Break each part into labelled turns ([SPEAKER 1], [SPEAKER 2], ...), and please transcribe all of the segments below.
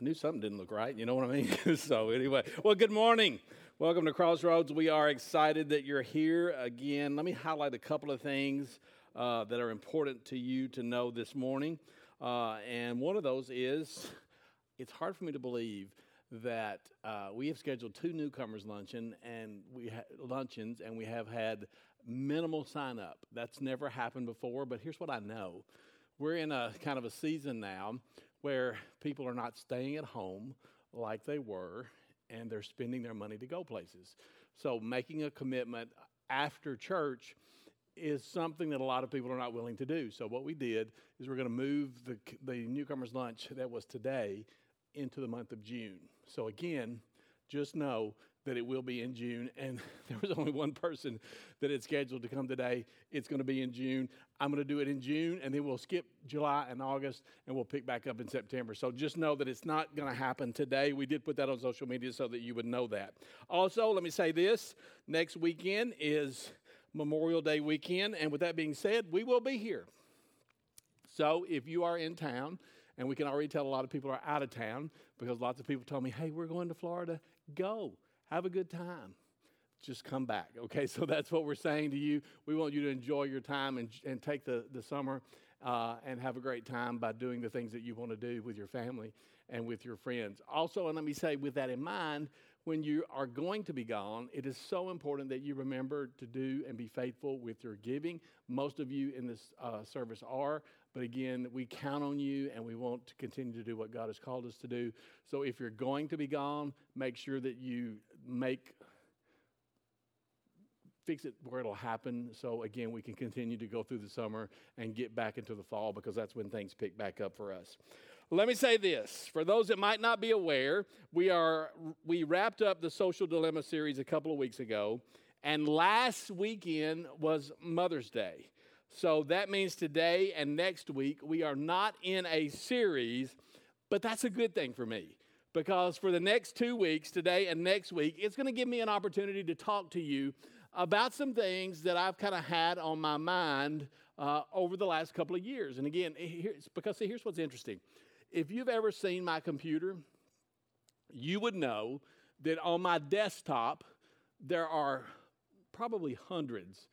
[SPEAKER 1] knew something didn't look right. You know what I mean? so, anyway, well, good morning. Welcome to Crossroads. We are excited that you're here again. Let me highlight a couple of things uh, that are important to you to know this morning. Uh, and one of those is it's hard for me to believe that uh, we have scheduled two newcomers luncheon and we ha- luncheons and we have had minimal sign up. That's never happened before, but here's what I know. We're in a kind of a season now where people are not staying at home like they were and they're spending their money to go places. So making a commitment after church is something that a lot of people are not willing to do. So what we did is we're going to move the the newcomers lunch that was today into the month of June. So again, just know that it will be in June. And there was only one person that had scheduled to come today. It's going to be in June. I'm going to do it in June, and then we'll skip July and August, and we'll pick back up in September. So just know that it's not going to happen today. We did put that on social media so that you would know that. Also, let me say this next weekend is Memorial Day weekend. And with that being said, we will be here. So if you are in town, and we can already tell a lot of people are out of town because lots of people told me, hey, we're going to Florida. Go. Have a good time. Just come back. Okay, so that's what we're saying to you. We want you to enjoy your time and, and take the, the summer uh, and have a great time by doing the things that you want to do with your family and with your friends. Also, and let me say, with that in mind, when you are going to be gone, it is so important that you remember to do and be faithful with your giving. Most of you in this uh, service are, but again, we count on you and we want to continue to do what God has called us to do. So if you're going to be gone, make sure that you make fix it where it'll happen. So again we can continue to go through the summer and get back into the fall because that's when things pick back up for us. Let me say this. For those that might not be aware we are we wrapped up the social dilemma series a couple of weeks ago and last weekend was mother's day. So that means today and next week we are not in a series but that's a good thing for me because for the next two weeks, today and next week, it's going to give me an opportunity to talk to you about some things that I've kind of had on my mind uh, over the last couple of years. And again, here's, because see, here's what's interesting. If you've ever seen my computer, you would know that on my desktop, there are probably hundreds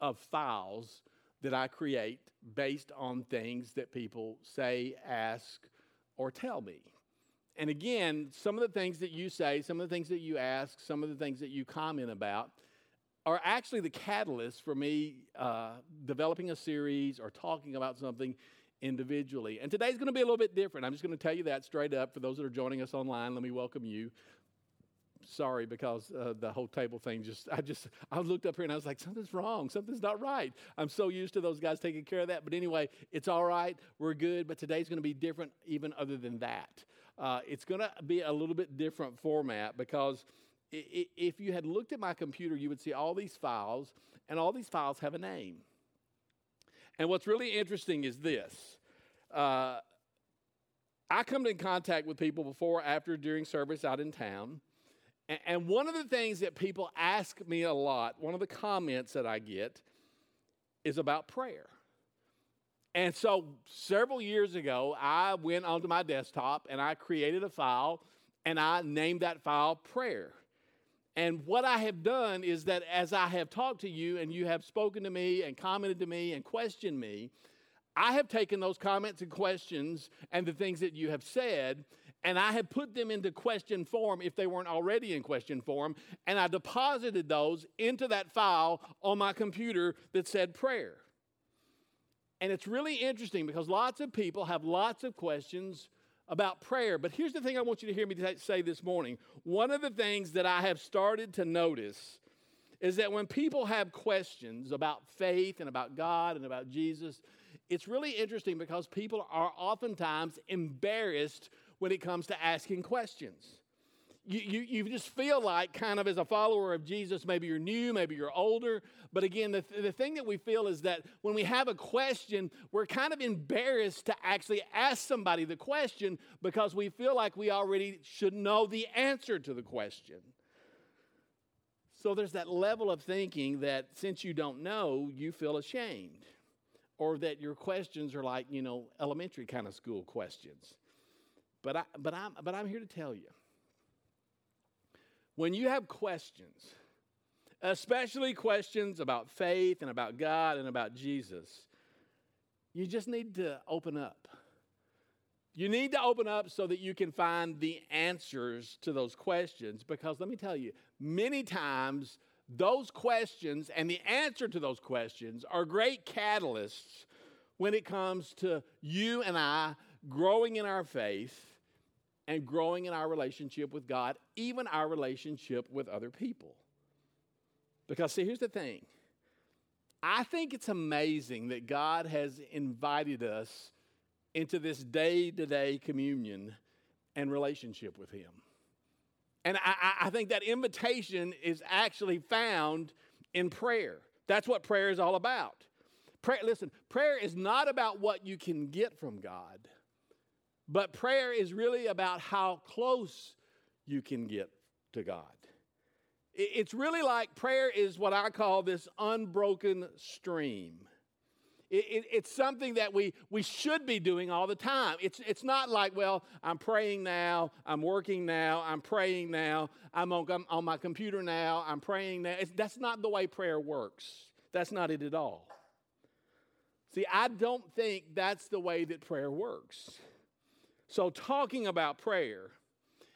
[SPEAKER 1] of files that I create based on things that people say, ask, or tell me. And again, some of the things that you say, some of the things that you ask, some of the things that you comment about are actually the catalyst for me uh, developing a series or talking about something individually. And today's going to be a little bit different. I'm just going to tell you that straight up. For those that are joining us online, let me welcome you. Sorry, because uh, the whole table thing just, I just, I looked up here and I was like, something's wrong. Something's not right. I'm so used to those guys taking care of that. But anyway, it's all right. We're good. But today's going to be different, even other than that. Uh, it's going to be a little bit different format because if you had looked at my computer, you would see all these files, and all these files have a name. And what's really interesting is this uh, I come in contact with people before, after, during service out in town. And one of the things that people ask me a lot, one of the comments that I get, is about prayer. And so several years ago, I went onto my desktop and I created a file and I named that file prayer. And what I have done is that as I have talked to you and you have spoken to me and commented to me and questioned me, I have taken those comments and questions and the things that you have said, and I have put them into question form if they weren't already in question form, and I deposited those into that file on my computer that said prayer. And it's really interesting because lots of people have lots of questions about prayer. But here's the thing I want you to hear me say this morning. One of the things that I have started to notice is that when people have questions about faith and about God and about Jesus, it's really interesting because people are oftentimes embarrassed when it comes to asking questions you, you, you just feel like, kind of as a follower of Jesus, maybe you're new, maybe you're older. But again, the, the thing that we feel is that when we have a question, we're kind of embarrassed to actually ask somebody the question because we feel like we already should know the answer to the question. So there's that level of thinking that since you don't know, you feel ashamed. Or that your questions are like, you know, elementary kind of school questions. But, I, but, I'm, but I'm here to tell you when you have questions, especially questions about faith and about God and about Jesus, you just need to open up. You need to open up so that you can find the answers to those questions because let me tell you, many times those questions and the answer to those questions are great catalysts when it comes to you and I growing in our faith and growing in our relationship with God, even our relationship with other people. Because, see, here's the thing I think it's amazing that God has invited us into this day to day communion and relationship with Him. And I, I, think that invitation is actually found in prayer. That's what prayer is all about. Prayer, listen, prayer is not about what you can get from God, but prayer is really about how close you can get to God. It's really like prayer is what I call this unbroken stream. It, it, it's something that we, we should be doing all the time. It's, it's not like, well, I'm praying now, I'm working now, I'm praying now, I'm on, I'm on my computer now, I'm praying now. It's, that's not the way prayer works. That's not it at all. See, I don't think that's the way that prayer works. So, talking about prayer,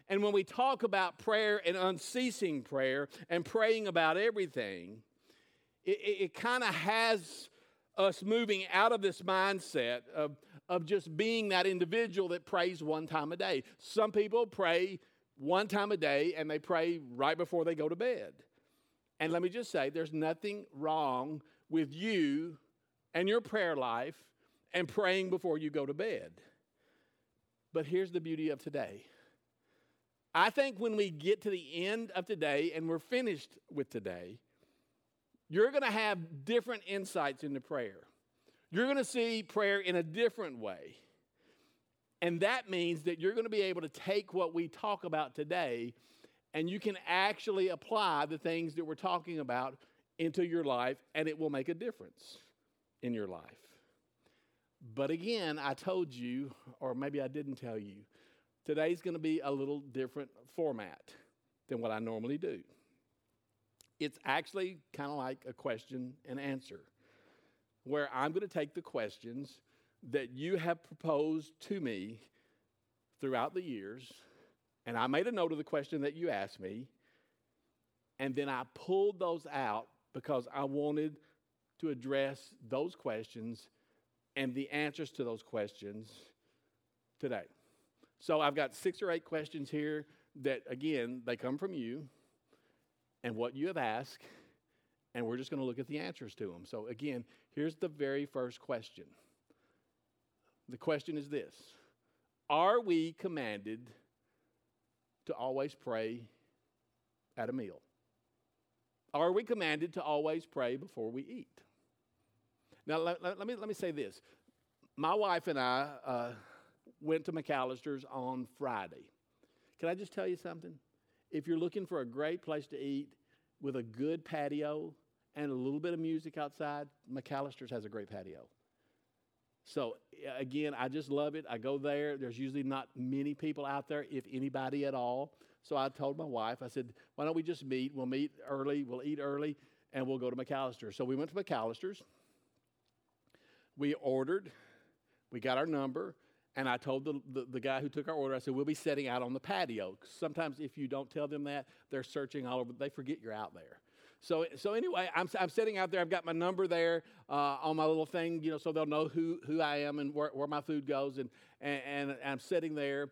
[SPEAKER 1] and when we talk about prayer and unceasing prayer and praying about everything, it, it, it kind of has us moving out of this mindset of, of just being that individual that prays one time a day. Some people pray one time a day and they pray right before they go to bed. And let me just say, there's nothing wrong with you and your prayer life and praying before you go to bed. But here's the beauty of today. I think when we get to the end of today and we're finished with today, you're going to have different insights into prayer. You're going to see prayer in a different way. And that means that you're going to be able to take what we talk about today and you can actually apply the things that we're talking about into your life, and it will make a difference in your life. But again, I told you, or maybe I didn't tell you, today's going to be a little different format than what I normally do. It's actually kind of like a question and answer, where I'm going to take the questions that you have proposed to me throughout the years, and I made a note of the question that you asked me, and then I pulled those out because I wanted to address those questions and the answers to those questions today. So I've got six or eight questions here that, again, they come from you and what you have asked, and we're just going to look at the answers to them. So, again, here's the very first question. The question is this Are we commanded to always pray at a meal? Are we commanded to always pray before we eat? Now, let, let, me, let me say this. My wife and I uh, went to McAlister's on Friday. Can I just tell you something? If you're looking for a great place to eat with a good patio and a little bit of music outside, McAlister's has a great patio. So, again, I just love it. I go there. There's usually not many people out there, if anybody at all. So I told my wife, I said, why don't we just meet? We'll meet early, we'll eat early, and we'll go to McAlister's. So we went to McAlister's. We ordered, we got our number, and I told the, the, the, guy who took our order, I said, we'll be setting out on the patio. Sometimes if you don't tell them that, they're searching all over, they forget you're out there. So, so anyway, I'm, I'm sitting out there. I've got my number there uh, on my little thing, you know, so they'll know who, who I am and where, where my food goes. And, and, and I'm sitting there,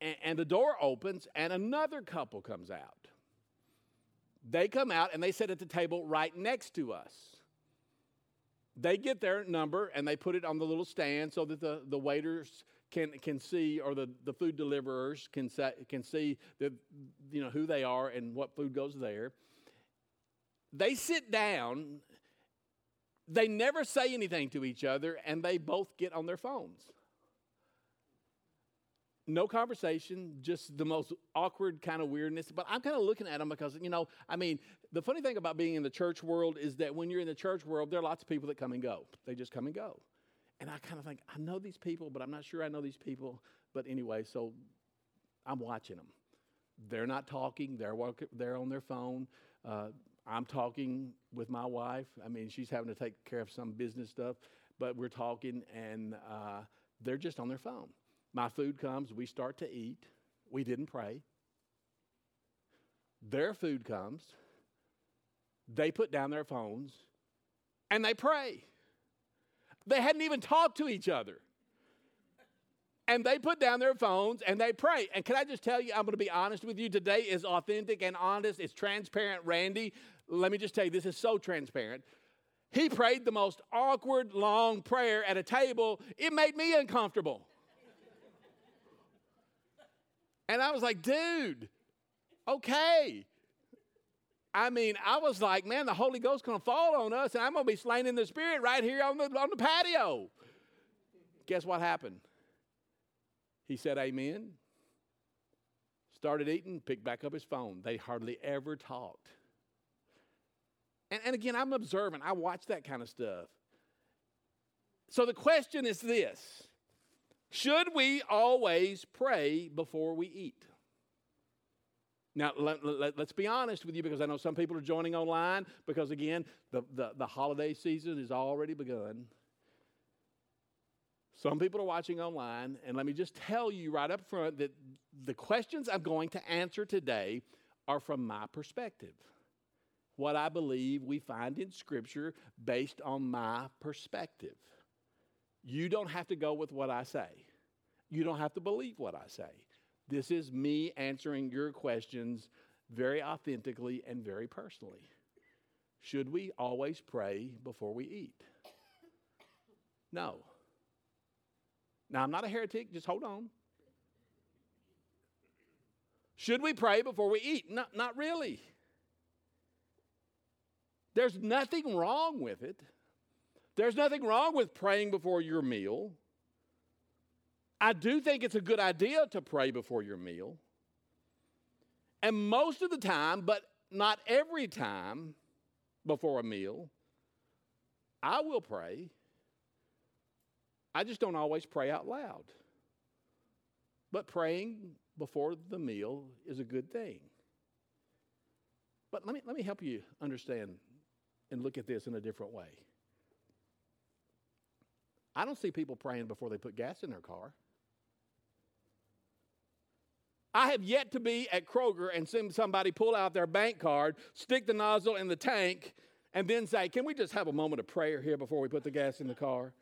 [SPEAKER 1] and, and the door opens, and another couple comes out. They come out, and they sit at the table right next to us they get their number and they put it on the little stand so that the, the waiters can, can see or the, the food deliverers can, can see that, you know, who they are and what food goes there. They sit down, they never say anything to each other, and they both get on their phones no conversation, just the most awkward kind of weirdness. But I'm kind of looking at them because, you know, I mean, the funny thing about being in the church world is that when you're in the church world, there are lots of people that come and go. They just come and go. And I kind of think, I know these people, but I'm not sure I know these people. but anyway, so I'm watching them. They're not talking. They're work, they're on their phone. Uh, I'm talking with my wife. I mean, she's having to take care of some business stuff, but we're talking, and uh, they're just on their phone. My food comes. We start to eat. We didn't pray. Their food comes. They put down their phones, and they pray. They hadn't even talked to each other and they put down their phones and they pray. And can I just tell you, I'm going to be honest with you. Today is authentic and honest. It's transparent. Randy, let me just tell you, this is so transparent. He prayed the most awkward, long prayer at a table. It made me uncomfortable. And I was like, dude, okay. I mean, I was like, man, the Holy Ghost to fall on us, and I'm to be slain in the Spirit right here on the, on the patio. Guess what happened? He said, Amen. Started eating, picked back up his phone. They hardly ever talked. And, and again, I'm observant. I watch that kind of stuff. So the question is this Should we always pray before we eat? Now, let, us let, be honest with you because I know some people are joining online because, again, the, the, the holiday season has already begun. Some people are watching online, and let me just tell you right up front that the questions I'm going to answer today are from my perspective. What I believe we find in Scripture based on my perspective. You don't have to go with what I say, you don't have to believe what I say. This is me answering your questions very authentically and very personally. Should we always pray before we eat? No. Now, I'm not a heretic, just hold on. Should we pray before we eat? Not, not really. There's nothing wrong with it. There's nothing wrong with praying before your meal. I do think it's a good idea to pray before your meal. And most of the time, but not every time before a meal, I will pray I just don't always pray out loud. But praying before the meal is a good thing. But let me, let me help you understand and look at this in a different way. I don't see people praying before they put gas in their car. I have yet to be at Kroger and see somebody pull out their bank card, stick the nozzle in the tank, and then say, Can we just have a moment of prayer here before we put the gas in the car?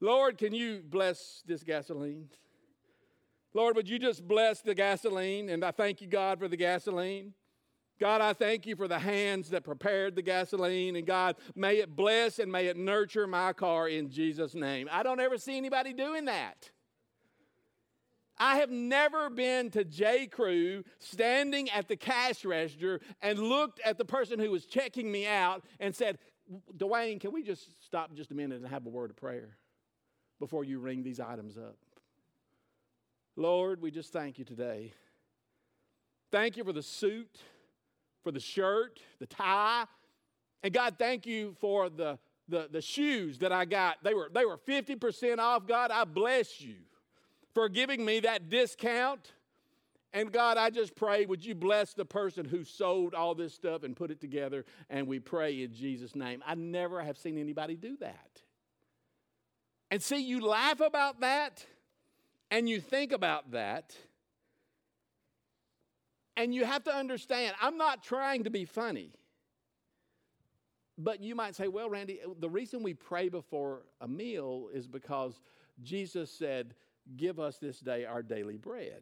[SPEAKER 1] Lord, can you bless this gasoline? Lord, would you just bless the gasoline? And I thank you, God, for the gasoline. God, I thank you for the hands that prepared the gasoline. And God, may it bless and may it nurture my car in Jesus' name. I don't ever see anybody doing that. I have never been to J. Crew standing at the cash register and looked at the person who was checking me out and said, Dwayne, can we just stop just a minute and have a word of prayer? before you ring these items up. Lord, we just thank you today. Thank you for the suit, for the shirt, the tie. And God, thank you for the, the, the shoes that I got. They were, they were 50% off. God, I bless you for giving me that discount. And God, I just pray, would you bless the person who sold all this stuff and put it together? And we pray in Jesus' name. I never have seen anybody do that. And see, you laugh about that and you think about that. And you have to understand, I'm not trying to be funny. But you might say, well, Randy, the reason we pray before a meal is because Jesus said, Give us this day our daily bread.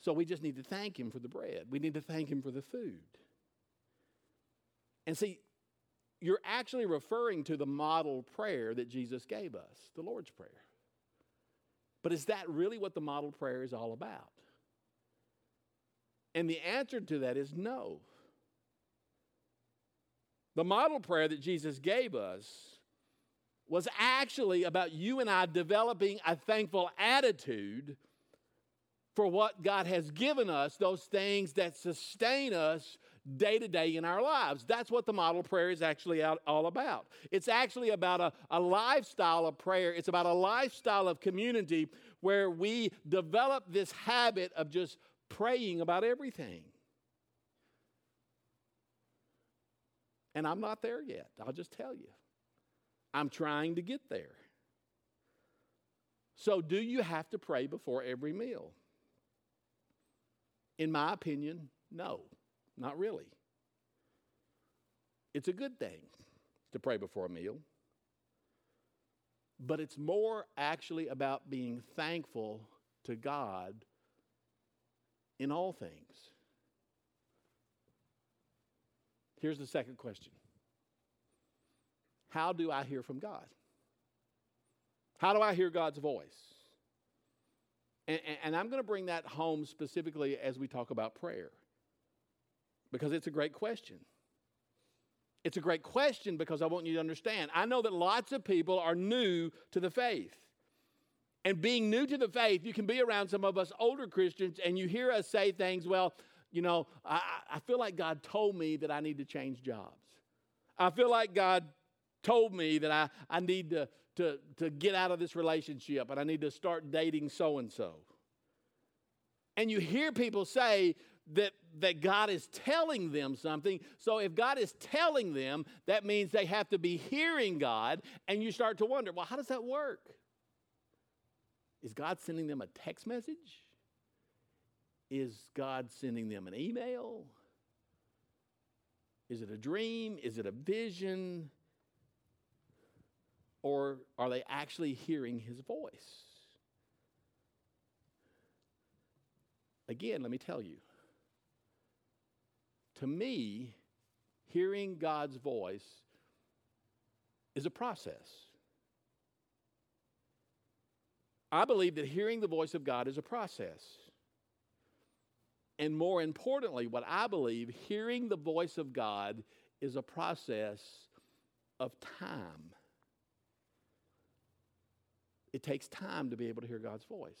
[SPEAKER 1] So we just need to thank Him for the bread. We need to thank Him for the food. And see, you're actually referring to the model prayer that Jesus gave us, the Lord's Prayer. But is that really what the model prayer is all about? And the answer to that is no. The model prayer that Jesus gave us was actually about you and I developing a thankful attitude for what God has given us, those things that sustain us day to day in our lives. That's what the model prayer is actually all about. It's actually about a, a lifestyle of prayer, it's about a lifestyle of community where we develop this habit of just praying about everything. And I'm not there yet, I'll just tell you. I'm trying to get there. So, do you have to pray before every meal? In my opinion, no, not really. It's a good thing to pray before a meal, but it's more actually about being thankful to God in all things. Here's the second question How do I hear from God? How do I hear God's voice? And, and, I'm going to bring that home specifically as we talk about prayer because it's a great question. It's a great question because I want you to understand. I know that lots of people are new to the faith. And being new to the faith, you can be around some of us older Christians and you hear us say things, well, you know, I, I feel like God told me that I need to change jobs. I feel like God told me that I, I need to to, to get out of this relationship and I need to start dating so and so. And you hear people say that, that God is telling them something. So if God is telling them, that means they have to be hearing God. And you start to wonder, well, how does that work? Is God sending them a text message? Is God sending them an email? Is it a dream? Is it a vision? or are they actually hearing his voice? Again, let me tell you. To me, hearing God's voice is a process. I believe that hearing the voice of God is a process. And more importantly, what I believe, hearing the voice of God is a process of time. It takes time to be able to hear God's voice.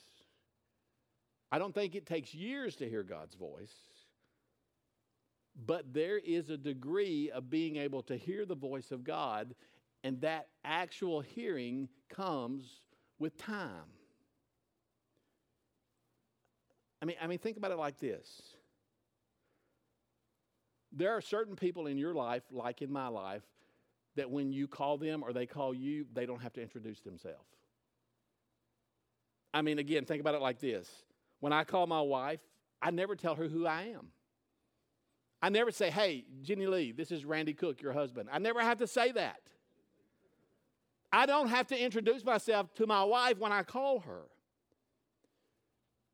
[SPEAKER 1] I don't think it takes years to hear God's voice, but there is a degree of being able to hear the voice of God, and that actual hearing comes with time. I mean, I mean, think about it like this. There are certain people in your life, like in my life, that when you call them or they call you, they don't have to introduce themselves. I mean, again, think about it like this. When I call my wife, I never tell her who I am. I never say, hey, Jenny Lee, this is Randy Cook, your husband. I never have to say that. I don't have to introduce myself to my wife when I call her.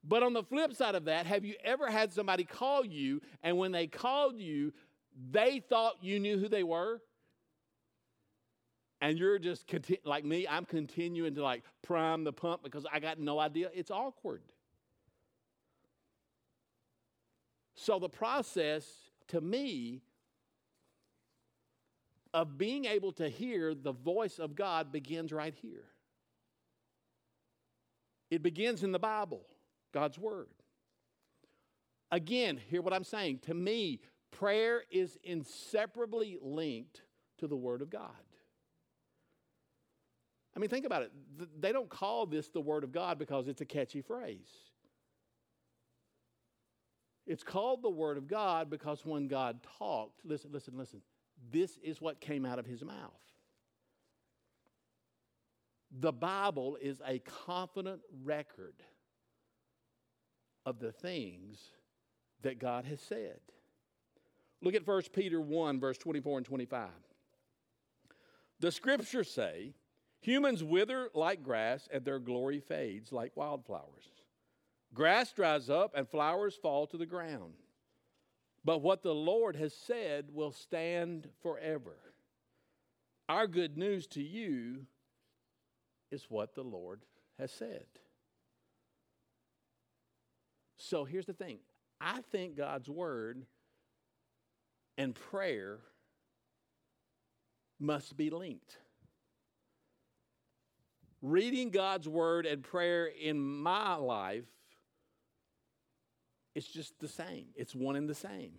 [SPEAKER 1] But on the flip side of that, have you ever had somebody call you and when they called you, they thought you knew who they were? and you're just conti- like me, I'm continuing to like prime the pump because I got no idea. It's awkward. So the process to me of being able to hear the voice of God begins right here. It begins in the Bible, God's Word. Again, hear what I'm saying. To me, prayer is inseparably linked to the Word of God. I mean, think about it. They don't call this the Word of God because it's a catchy phrase. It's called the Word of God because when God talked, listen, listen, listen, this is what came out of his mouth. The Bible is a confident record of the things that God has said. Look at 1 Peter 1, verse 24 and 25. The scriptures say, Humans wither like grass, and their glory fades like wildflowers. Grass dries up, and flowers fall to the ground. But what the Lord has said will stand forever. Our good news to you is what the Lord has said. So here's the thing I think God's word and prayer must be linked reading God's word and prayer in my life, it's just the same. It's one and the same.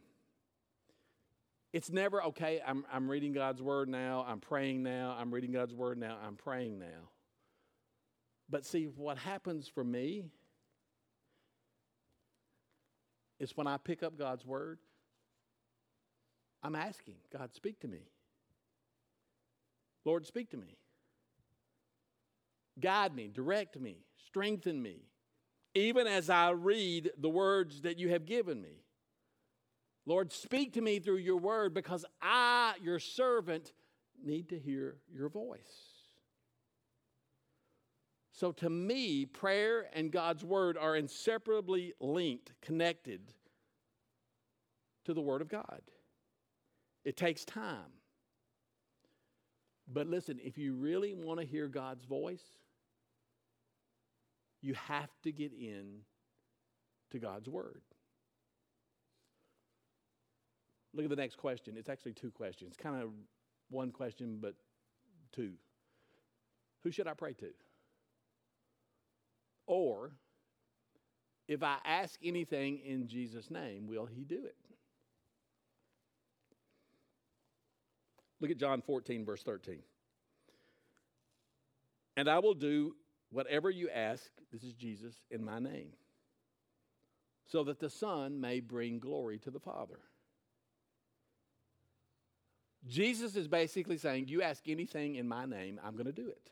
[SPEAKER 1] It's never, okay, I'm, I'm reading God's word now, I'm praying now, I'm reading God's word now, I'm praying now. But see, what happens for me is when I pick up God's word, I'm asking, God, speak to me. Lord, speak to me. Guide me, direct me, strengthen me, even as I read the words that you have given me. Lord, speak to me through your word because I, your servant, need to hear your voice. So, to me, prayer and God's word are inseparably linked, connected to the word of God. It takes time. But listen, if you really want to hear God's voice, you have to get in to God's word. Look at the next question. It's actually two questions. Kind of one question, but two. Who should I pray to? Or, if I ask anything in Jesus' name, will he do it? Look at John 14, verse 13. And I will do whatever you ask, this is Jesus, in my name, so that the Son may bring glory to the Father. Jesus is basically saying, You ask anything in my name, I'm going to do it.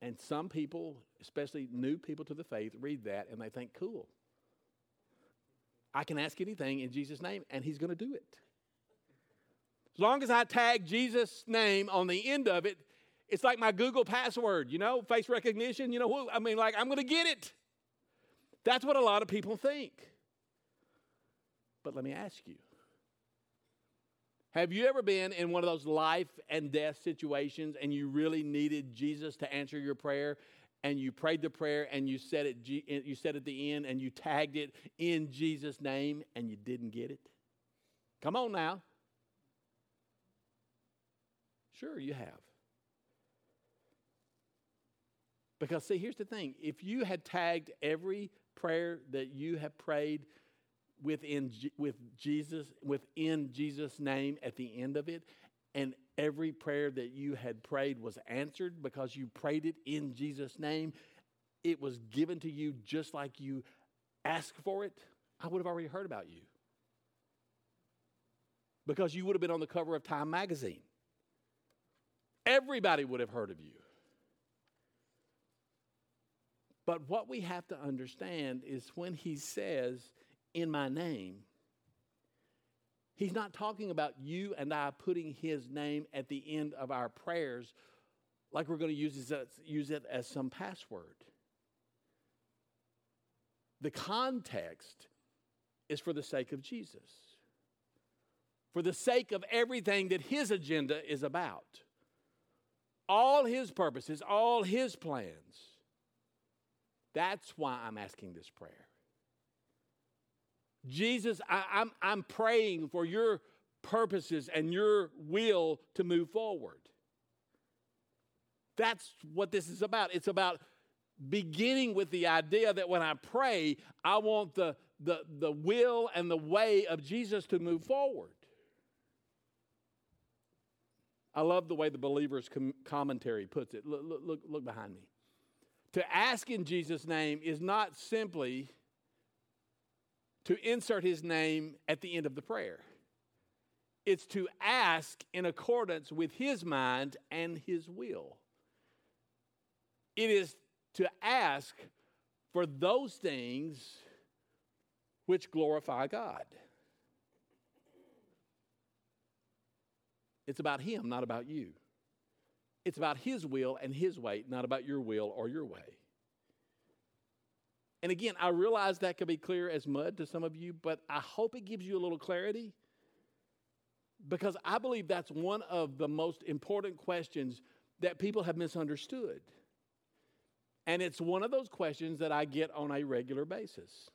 [SPEAKER 1] And some people, especially new people to the faith, read that and they think, Cool. I can ask anything in Jesus' name, and He's going to do it. As long as I tag Jesus' name on the end of it, it's like my Google password, you know, face recognition. You know, I mean, like, I'm going to get it. That's what a lot of people think. But let me ask you have you ever been in one of those life and death situations and you really needed Jesus to answer your prayer and you prayed the prayer and you said it you said at the end and you tagged it in Jesus name and you didn't get it? Come on now. Sure you have. Because see here's the thing, if you had tagged every prayer that you have prayed within with Jesus within Jesus name at the end of it and every prayer that you had prayed was answered because you prayed it in Jesus name. It was given to you just like you asked for it. I would have already heard about you. Because you would have been on the cover of Time magazine. Everybody would have heard of you. But what we have to understand is when he says in my name. He's not talking about you and I putting his name at the end of our prayers like we're going to use it, use it as some password. The context is for the sake of Jesus, for the sake of everything that his agenda is about, all his purposes, all his plans. That's why I'm asking this prayer. Jesus, I, I'm, I'm praying for your purposes and your will to move forward. That's what this is about. It's about beginning with the idea that when I pray, I want the, the, the will and the way of Jesus to move forward. I love the way the believer's com- commentary puts it. Look, look, look behind me. To ask in Jesus' name is not simply to insert his name at the end of the prayer. It's to ask in accordance with his mind and his will. It is to ask for those things which glorify God. It's about him, not about you. It's about his will and his way, not about your will or your way. And again, I realize that could be clear as mud to some of you, but I hope it gives you a little clarity because I believe that's one of the most important questions that people have misunderstood. And it's one of those questions that I get on a regular basis.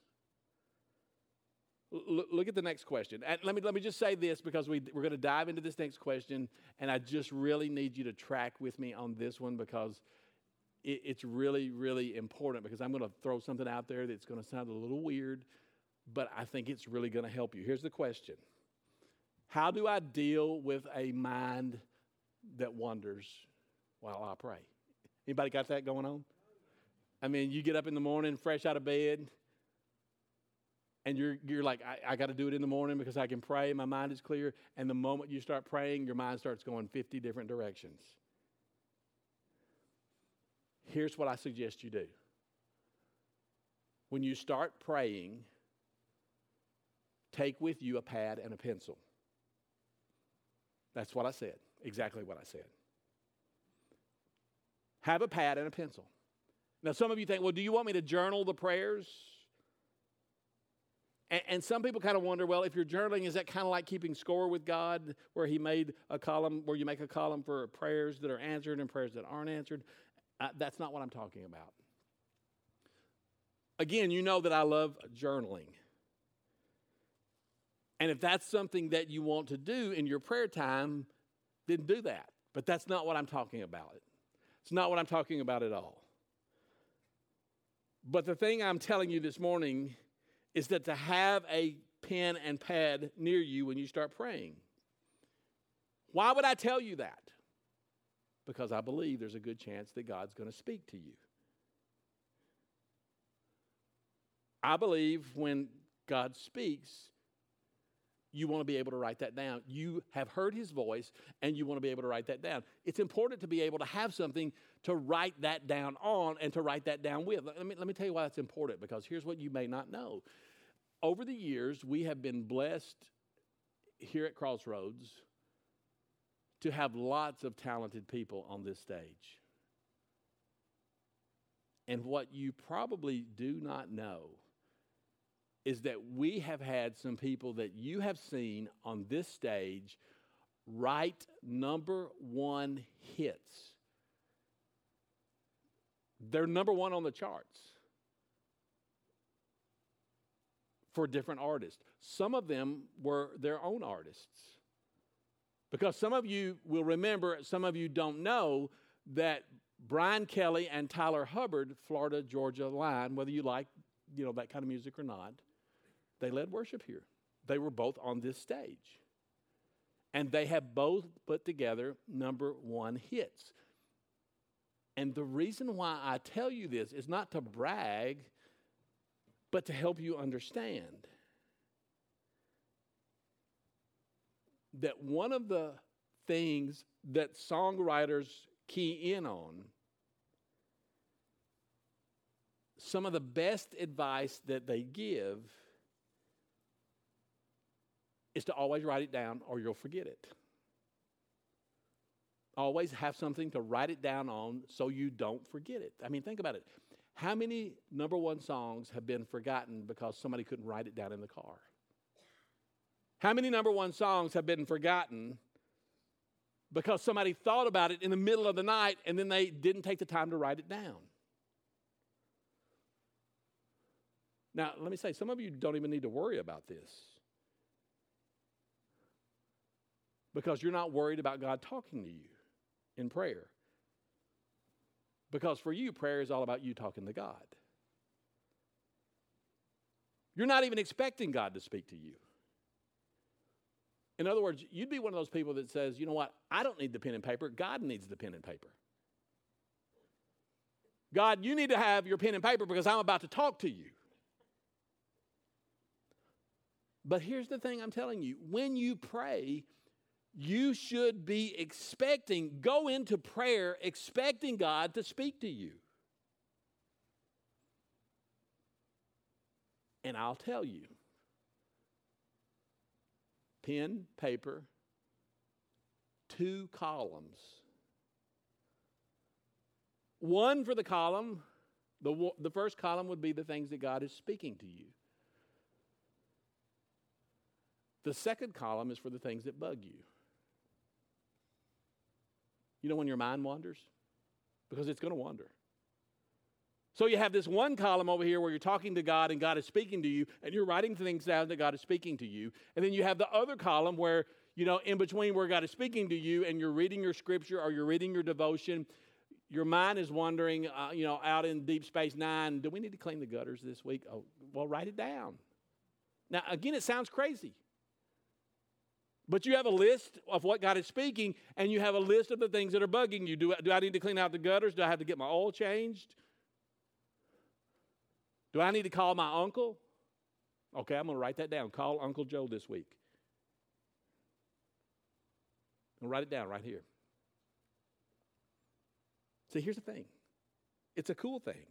[SPEAKER 1] L- look at the next question. And let me, let me just say this because we, we're going to dive into this next question, and I just really need you to track with me on this one because it, it's really, really important because I'm going to throw something out there that's going to sound a little weird, but I think it's really going to help you. Here's the question How do I deal with a mind that wanders while I pray? Anybody got that going on? I mean, you get up in the morning, fresh out of bed, and you're, you're like, I, I got to do it in the morning because I can pray. My mind is clear. And the moment you start praying, your mind starts going 50 different directions. Here's what I suggest you do when you start praying, take with you a pad and a pencil. That's what I said, exactly what I said. Have a pad and a pencil. Now, some of you think, well, do you want me to journal the prayers? And, and some people kind of wonder, well, if you're journaling, is that kind of like keeping score with God, where He made a column, where you make a column for prayers that are answered and prayers that aren't answered? That's not what I'm talking about. Again, you know that I love journaling. And if that's something that you want to do in your prayer time, then do that. But that's not what I'm talking about. It's not what I'm talking about at all. But the thing I'm telling you this morning is that to have a pen and pad near you when you start praying. Why would I tell you that? Because I believe there's a good chance that God's going to speak to you. I believe when God speaks, you want to be able to write that down. You have heard his voice and you want to be able to write that down. It's important to be able to have something to write that down on and to write that down with. Let me, let me tell you why that's important because here's what you may not know. Over the years, we have been blessed here at Crossroads to have lots of talented people on this stage. And what you probably do not know is that we have had some people that you have seen on this stage write number one hits. They're number one on the charts for different artists. Some of them were their own artists. Because some of you will remember, some of you don't know that Brian Kelley and Tyler Hubbard, Florida Georgia line, whether you like you know that kind of music or not, they led worship here. They were both on this stage. And they have both put together number one hits. And the reason why I tell you this is not to brag, but to help you understand that one of the things that songwriters key in on, some of the best advice that they give is to always write it down or you'll forget it. Always have something to write it down on so you don't forget it. I mean, think about it. How many number one songs have been forgotten because somebody couldn't write it down in the car? How many number one songs have been forgotten because somebody thought about it in the middle of the night and then they didn't take the time to write it down? Now, let me say, some of you don't even need to worry about this. because you're not worried about God talking to you in prayer. Because for you, prayer is all about you talking to God. You're not even expecting God to speak to you. In other words, you'd be one of those people that says, you know what, I don't need the pen and paper, God needs the pen and paper. God, you need to have your pen and paper because I'm about to talk to you. But here's the thing I'm telling you when you pray, you should be expecting, go into prayer expecting God to speak to you. And I'll tell you pen, paper, two columns. One for the column, the, the first column would be the things that God is speaking to you. The second column is for the things that bug you. You know when your mind wanders? Because it's going to wander. So you have this one column over here where you're talking to God and God is speaking to you, and you're writing things down that God is speaking to you. And then you have the other column where, you know, in between where God is speaking to you and you're reading your scripture or you're reading your devotion, your mind is wondering, uh, you know, out in Deep Space Nine. Do we need to clean the gutters this week? Oh, well, write it down. Now, again, it sounds crazy. But you have a list of what God is speaking, and you have a list of the things that are bugging you. Do, do I need to clean out the gutters? Do I have to get my oil changed? Do I need to call my uncle? Okay, I'm going to write that down. Call Uncle Joe this week. And write it down right here. See, here's the thing it's a cool thing.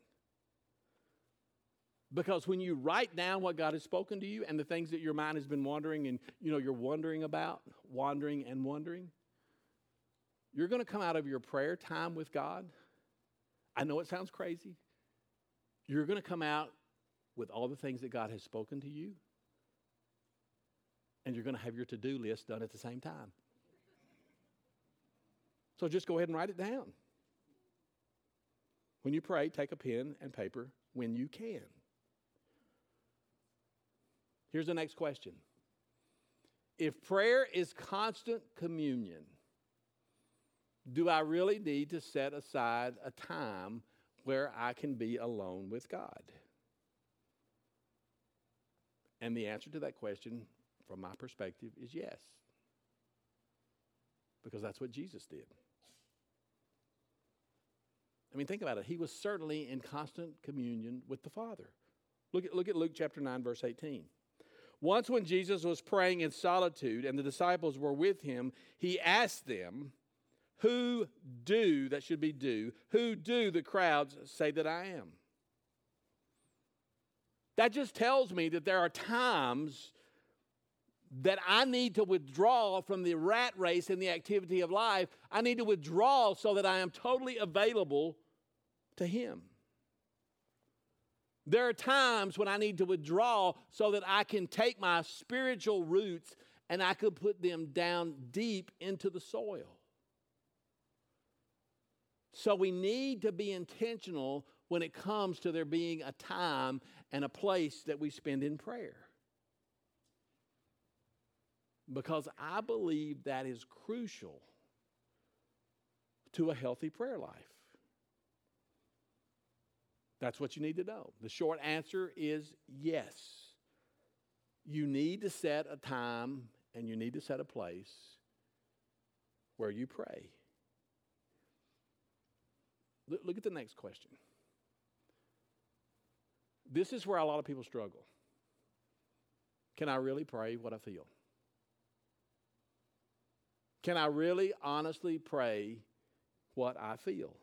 [SPEAKER 1] Because when you write down what God has spoken to you and the things that your mind has been wondering and you know you're wondering about, wandering and wondering, you're going to come out of your prayer time with God. I know it sounds crazy. You're going to come out with all the things that God has spoken to you. And you're going to have your to-do list done at the same time. So just go ahead and write it down. When you pray, take a pen and paper when you can. Here's the next question If prayer is constant communion, do I really need to set aside a time where I can be alone with God? And the answer to that question, from my perspective, is yes. Because that's what Jesus did. I mean, think about it. He was certainly in constant communion with the Father. Look at, look at Luke chapter 9, verse 18. Once, when Jesus was praying in solitude and the disciples were with him, he asked them, Who do, that should be do, who do the crowds say that I am? That just tells me that there are times that I need to withdraw from the rat race and the activity of life. I need to withdraw so that I am totally available to Him. There are times when I need to withdraw so that I can take my spiritual roots and I could put them down deep into the soil. So we need to be intentional when it comes to there being a time and a place that we spend in prayer. Because I believe that is crucial to a healthy prayer life. That's what you need to know. The short answer is yes. You need to set a time and you need to set a place where you pray. Look at the next question. This is where a lot of people struggle. Can I really pray what I feel? Can I really honestly pray what I feel?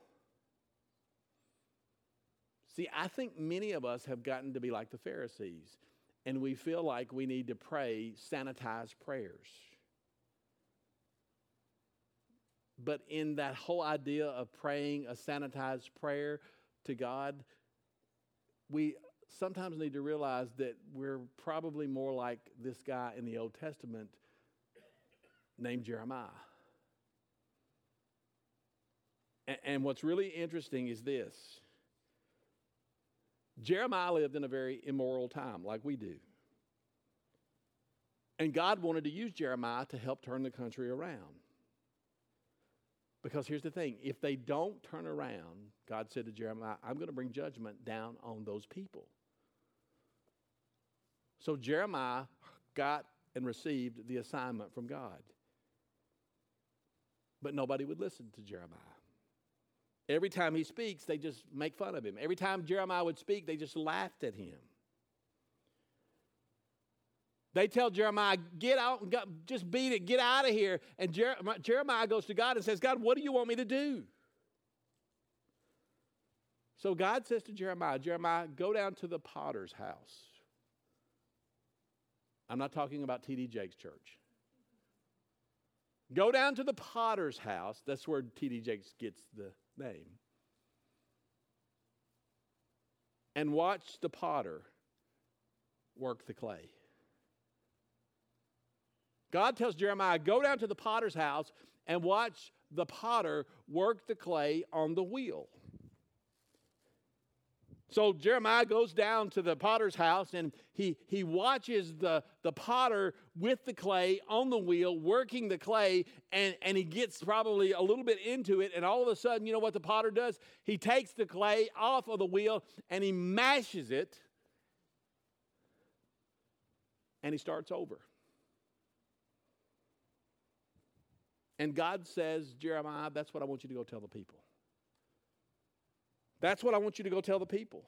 [SPEAKER 1] See, I think many of us have gotten to be like the Pharisees, and we feel like we need to pray sanitized prayers. But in that whole idea of praying a sanitized prayer to God, we sometimes need to realize that we're probably more like this guy in the Old Testament named Jeremiah. And, what's really interesting is this Jeremiah lived in a very immoral time, like we do. And God wanted to use Jeremiah to help turn the country around. Because here's the thing if they don't turn around, God said to Jeremiah, I'm going to bring judgment down on those people. So Jeremiah got and received the assignment from God. But nobody would listen to Jeremiah. Every time he speaks, they just make fun of him. Every time Jeremiah would speak, they just laughed at him. They tell Jeremiah, get out, and just beat it, get out of here. And Jeremiah goes to God and says, God, what do you want me to do? So God says to Jeremiah, Jeremiah, go down to the potter's house. I'm not talking about T.D. Jakes' church. Go down to the potter's house. That's where T.D. Jakes gets the name. And watch the potter work the clay. God tells Jeremiah, go down to the potter's house and watch the potter work the clay on the wheel. So Jeremiah goes down to the potter's house and he, he watches the, the potter with the clay on the wheel, working the clay, and, and he gets probably a little bit into it. And all of a sudden, you know what the potter does? He takes the clay off of the wheel and he mashes it and he starts over. And God says, Jeremiah, that's what I want you to go tell the people. That's what I want you to go tell the people.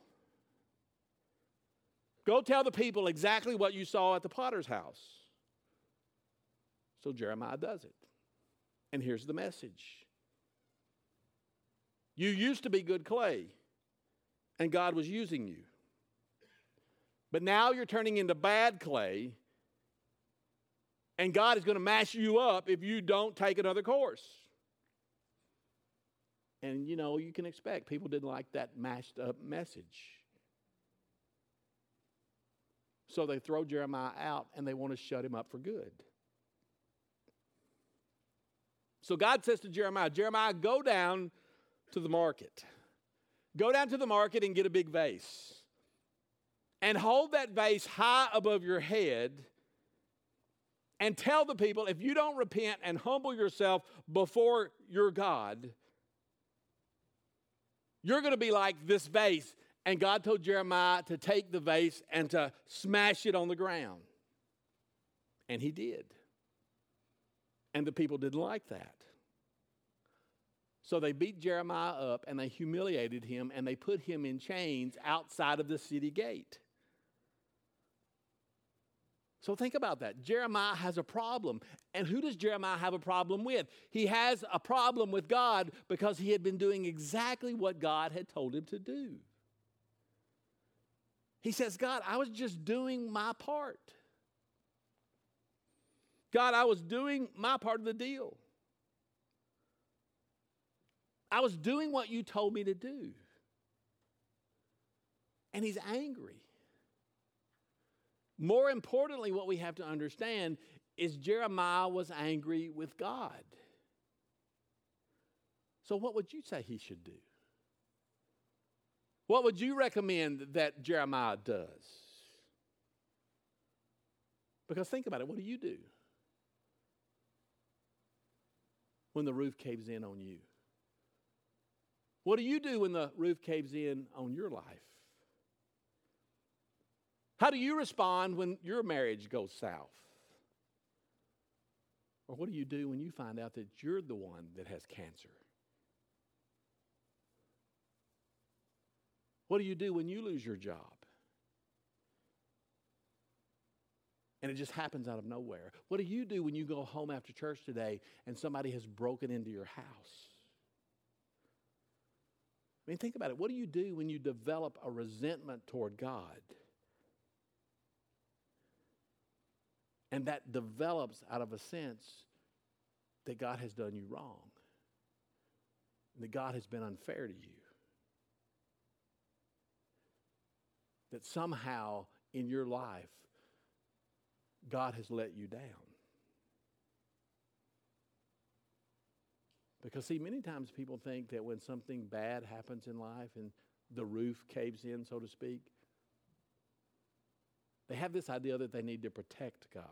[SPEAKER 1] Go tell the people exactly what you saw at the potter's house. So Jeremiah does it. And here's the message You used to be good clay, and God was using you. But now you're turning into bad clay, and God is going to mash you up if you don't take another course. And you know, you can expect people didn't like that mashed up message. So they throw Jeremiah out and they want to shut him up for good. So God says to Jeremiah, Jeremiah, go down to the market. Go down to the market and get a big vase. And hold that vase high above your head and tell the people if you don't repent and humble yourself before your God, you're going to be like this vase. And God told Jeremiah to take the vase and to smash it on the ground. And he did. And the people didn't like that. So they beat Jeremiah up and they humiliated him and they put him in chains outside of the city gate. So think about that. Jeremiah has a problem. And who does Jeremiah have a problem with? He has a problem with God because he had been doing exactly what God had told him to do. He says, God, I was just doing my part. God, I was doing my part of the deal. I was doing what you told me to do. And he's angry. More importantly, what we have to understand is Jeremiah was angry with God. So, what would you say he should do? What would you recommend that Jeremiah does? Because think about it what do you do when the roof caves in on you? What do you do when the roof caves in on your life? How do you respond when your marriage goes south? Or what do you do when you find out that you're the one that has cancer? What do you do when you lose your job? And it just happens out of nowhere. What do you do when you go home after church today and somebody has broken into your house? I mean, think about it. What do you do when you develop a resentment toward God? And that develops out of a sense that God has done you wrong, that God has been unfair to you. That somehow in your life, God has let you down. Because, see, many times people think that when something bad happens in life and the roof caves in, so to speak, they have this idea that they need to protect God.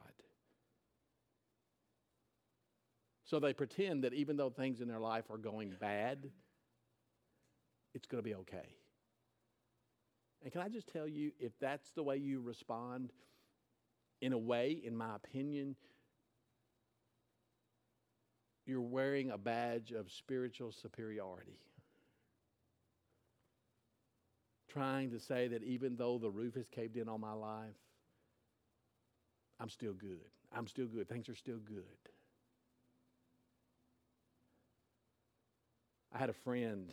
[SPEAKER 1] So they pretend that even though things in their life are going bad, it's going to be okay. And can I just tell you, if that's the way you respond, in a way, in my opinion, you're wearing a badge of spiritual superiority. Trying to say that even though the roof has caved in on my life, I'm still good. I'm still good. Things are still good. I had a friend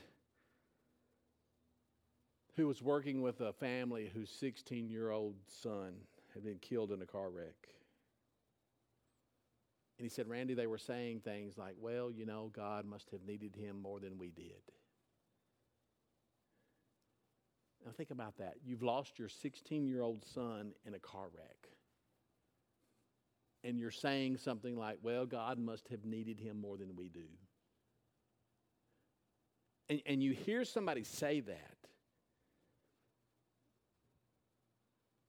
[SPEAKER 1] who was working with a family whose 16 year old son had been killed in a car wreck. And he said, Randy, they were saying things like, well, you know, God must have needed him more than we did. Now think about that. You've lost your 16 year old son in a car wreck. And you're saying something like, well, God must have needed him more than we do. And, and you hear somebody say that.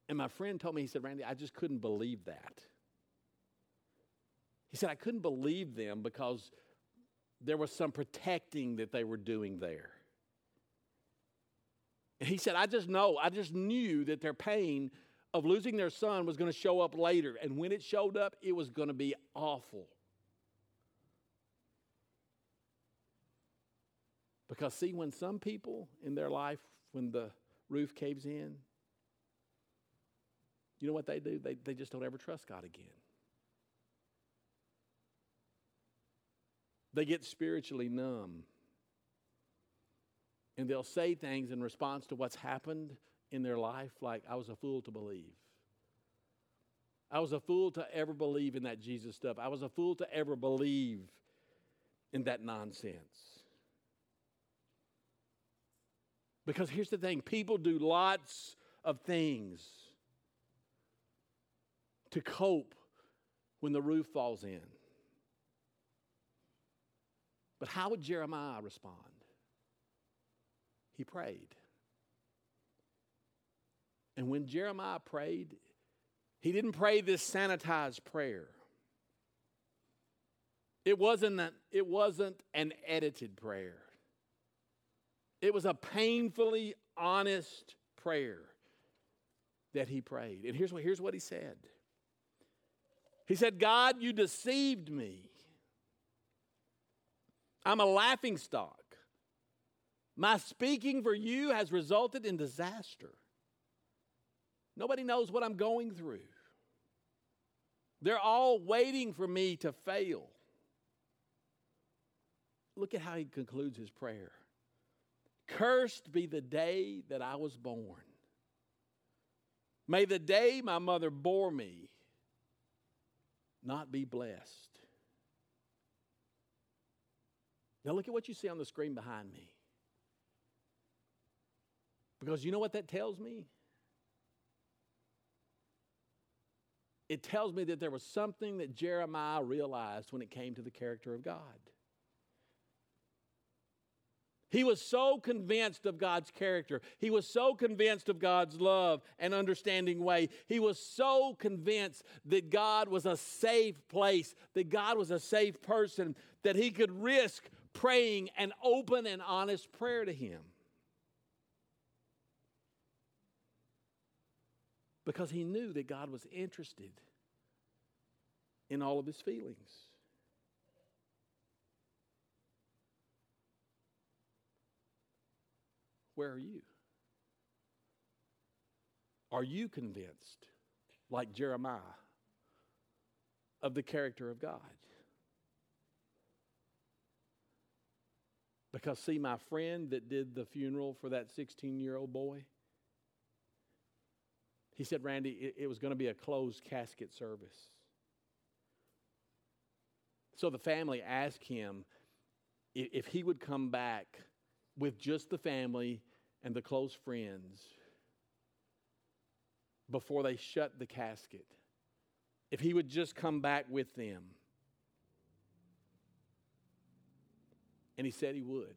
[SPEAKER 1] And my friend told me, he said, Randy, I just couldn't believe that. He said, I couldn't believe them because there was some protecting that they were doing there. And he said, I just know, I just knew that their pain of losing their son was going to show up later. And when it showed up, it was going to be awful. Because, see, when some people in their life, when the roof caves in, you know what they do? They, they just don't ever trust God again. They get spiritually numb. And they'll say things in response to what's happened in their life, like, I was a fool to believe. I was a fool to ever believe in that Jesus stuff. I was a fool to ever believe in that nonsense. Because here's the thing people do lots of things to cope when the roof falls in. But how would Jeremiah respond? He prayed. And when Jeremiah prayed, he didn't pray this sanitized prayer. It wasn't, an, it wasn't an edited prayer. It was a painfully honest prayer that he prayed. And here's what, here's what he said He said, God, you deceived me. I'm a laughing stock. My speaking for you has resulted in disaster. Nobody knows what I'm going through. They're all waiting for me to fail. Look at how he concludes his prayer. Cursed be the day that I was born. May the day my mother bore me not be blessed. Now, look at what you see on the screen behind me. Because you know what that tells me? It tells me that there was something that Jeremiah realized when it came to the character of God. He was so convinced of God's character. He was so convinced of God's love and understanding way. He was so convinced that God was a safe place, that God was a safe person, that he could risk praying an open and honest prayer to Him. Because he knew that God was interested in all of his feelings. Where are you? Are you convinced, like Jeremiah, of the character of God? Because, see, my friend that did the funeral for that 16 year old boy, he said, Randy, it, it was going to be a closed casket service. So the family asked him if, if he would come back with just the family and the close friends before they shut the casket. If he would just come back with them. And he said he would.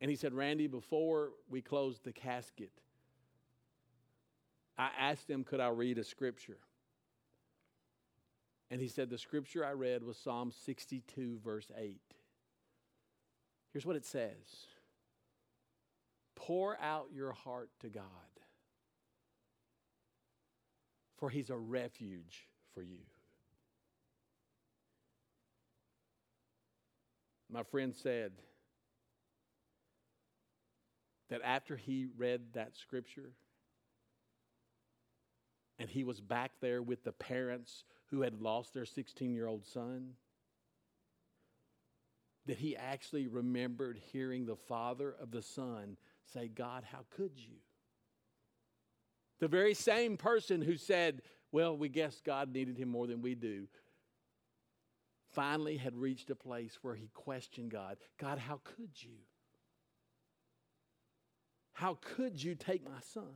[SPEAKER 1] And he said, Randy, before we closed the casket, I asked him, could I read a scripture? And he said, the scripture I read was Psalm 62, verse 8. Here's what it says Pour out your heart to God, for he's a refuge for you. My friend said that after he read that scripture, and he was back there with the parents who had lost their 16 year old son, that he actually remembered hearing the father of the son say, God, how could you? The very same person who said, Well, we guess God needed him more than we do, finally had reached a place where he questioned God God, how could you? How could you take my son?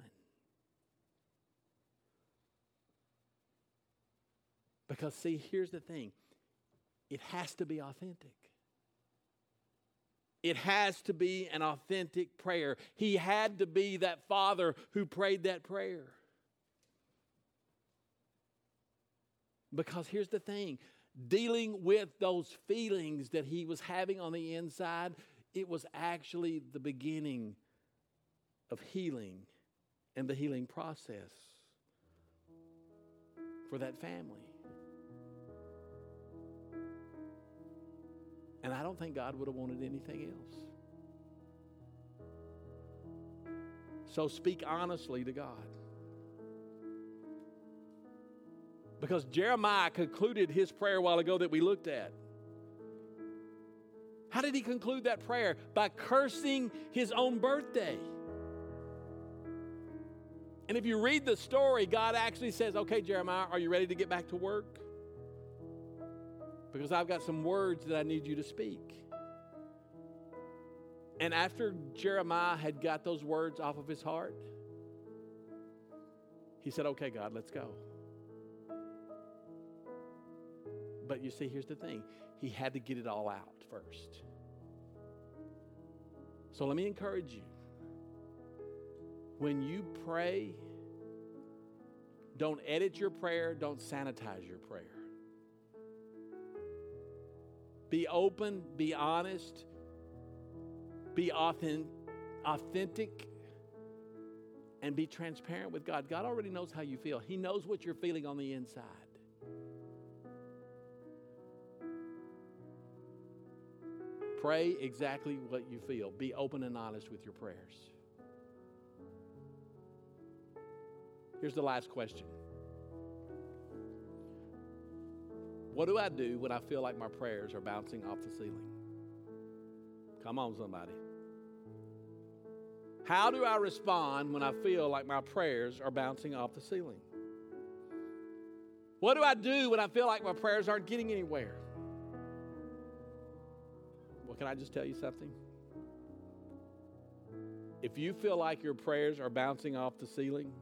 [SPEAKER 1] Because, see, here's the thing it has to be authentic. It has to be an authentic prayer. He had to be that father who prayed that prayer. Because here's the thing dealing with those feelings that he was having on the inside, it was actually the beginning of healing and the healing process for that family. And I don't think God would have wanted anything else. So speak honestly to God. Because Jeremiah concluded his prayer a while ago that we looked at. How did he conclude that prayer? By cursing his own birthday. And if you read the story, God actually says, Okay, Jeremiah, are you ready to get back to work? Because I've got some words that I need you to speak. And after Jeremiah had got those words off of his heart, he said, Okay, God, let's go. But you see, here's the thing he had to get it all out first. So let me encourage you. When you pray, don't edit your prayer, don't sanitize your prayer. Be open, be honest, be authentic, and be transparent with God. God already knows how you feel, He knows what you're feeling on the inside. Pray exactly what you feel. Be open and honest with your prayers. Here's the last question What do I do when I feel like my prayers are bouncing off the ceiling? Come on, somebody. How do I respond when I feel like my prayers are bouncing off the ceiling? What do I do when I feel like my prayers aren't getting anywhere? Well, can I just tell you something? If you feel like your prayers are bouncing off the ceiling,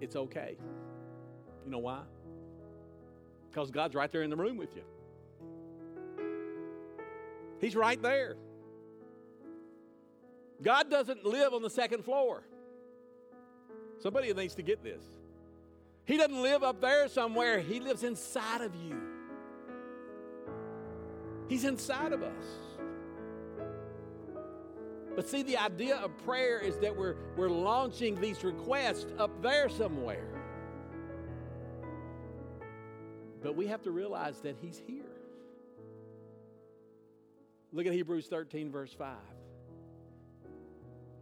[SPEAKER 1] it's okay. You know why? Because God's right there in the room with you. He's right there. God doesn't live on the second floor. Somebody needs to get this. He doesn't live up there somewhere, He lives inside of you. He's inside of us. But see, the idea of prayer is that we're, we're launching these requests up there somewhere. But we have to realize that He's here. Look at Hebrews 13, verse 5.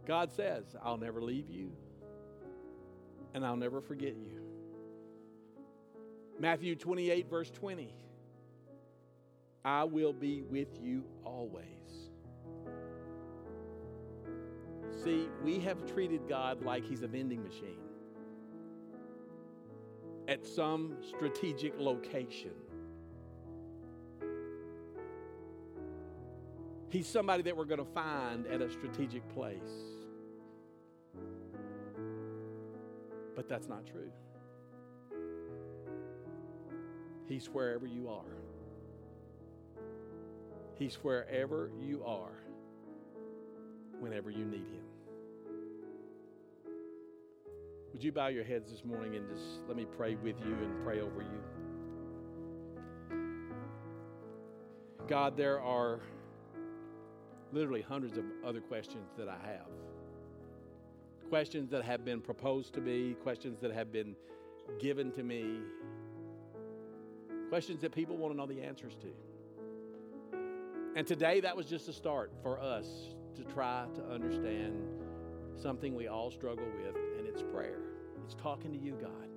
[SPEAKER 1] God says, I'll never leave you and I'll never forget you. Matthew 28, verse 20. I will be with you always. See, we have treated God like He's a vending machine at some strategic location. He's somebody that we're going to find at a strategic place. But that's not true. He's wherever you are. He's wherever you are whenever you need Him. Would you bow your heads this morning and just let me pray with you and pray over you? God, there are literally hundreds of other questions that I have. Questions that have been proposed to me, questions that have been given to me, questions that people want to know the answers to. And today, that was just a start for us to try to understand something we all struggle with, it's prayer. It's talking to you, God.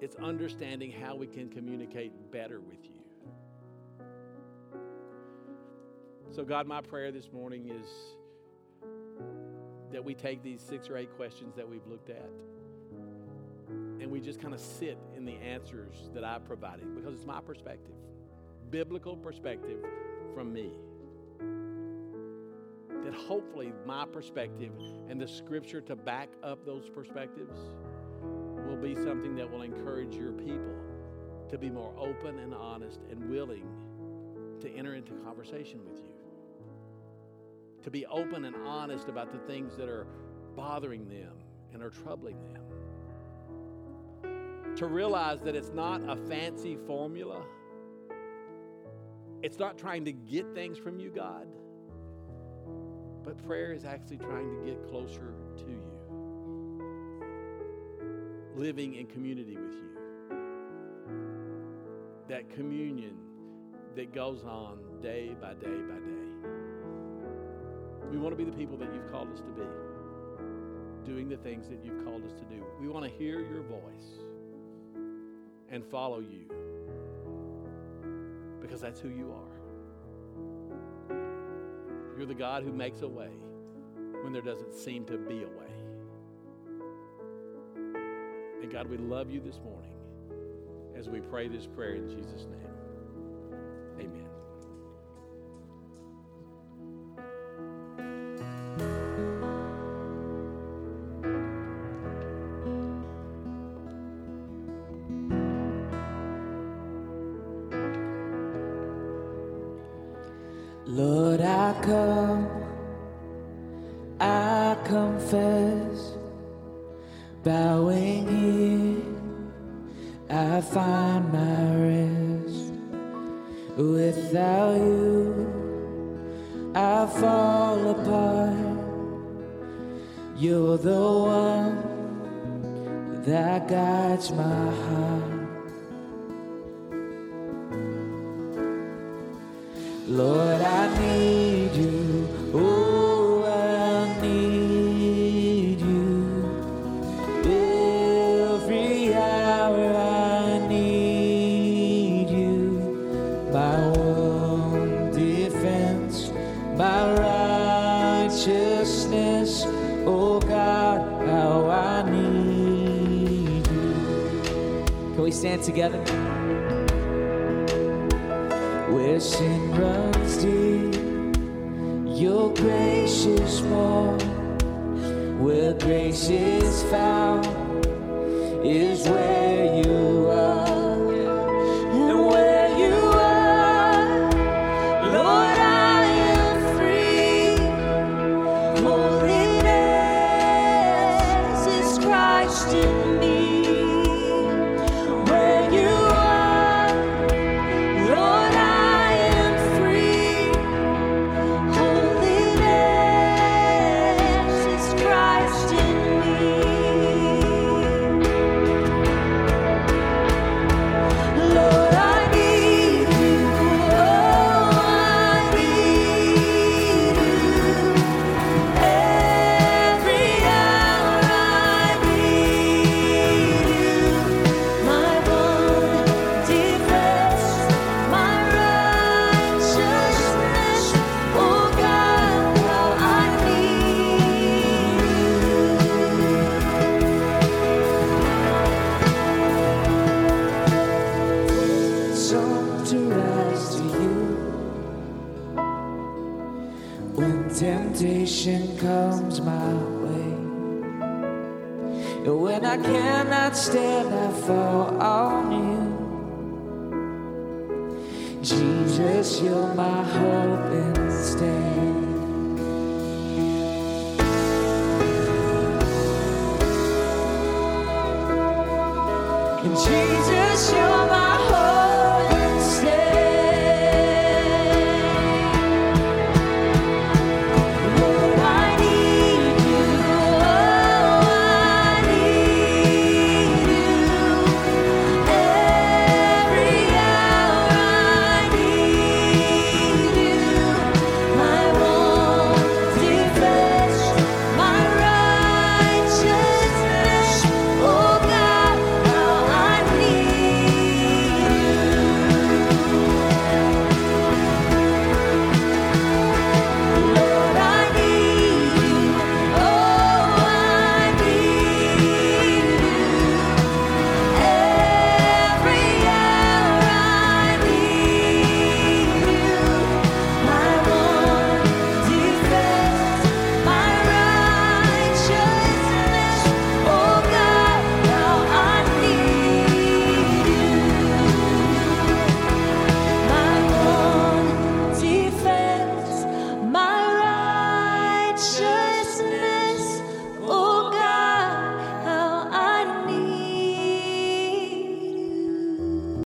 [SPEAKER 1] It's understanding how we can communicate better with you. So, God, my prayer this morning is that we take these six or eight questions that we've looked at and we just kind of sit in the answers that I've provided because it's my perspective biblical perspective from me. That hopefully my perspective and the scripture to back up those perspectives will be something that will encourage your people to be more open and honest and willing to enter into conversation with you. To be open and honest about the things that are bothering them and are troubling them. To realize that it's not a fancy formula it's not trying to get things from you, God, but prayer is actually trying to get closer to you, living in community with you. That communion, that goes on day by day by day. We want to be the people that you've called us to be, doing the things that you've called us to do. We want to hear your voice and follow you because that's who you are. You're the God who makes a way when there doesn't seem to be a way. And God, we love you this morning as we pray this prayer in Jesus' name.
[SPEAKER 2] Lord, I need you. Oh, I need you. Every hour I need you. My one defense, my righteousness. Oh God, how I need you. Can we stand together? where sin runs deep. Your grace is more, where grace is found, is where temptation comes my way. And when I cannot stand, I fall on you. Jesus, you're my hope and stay.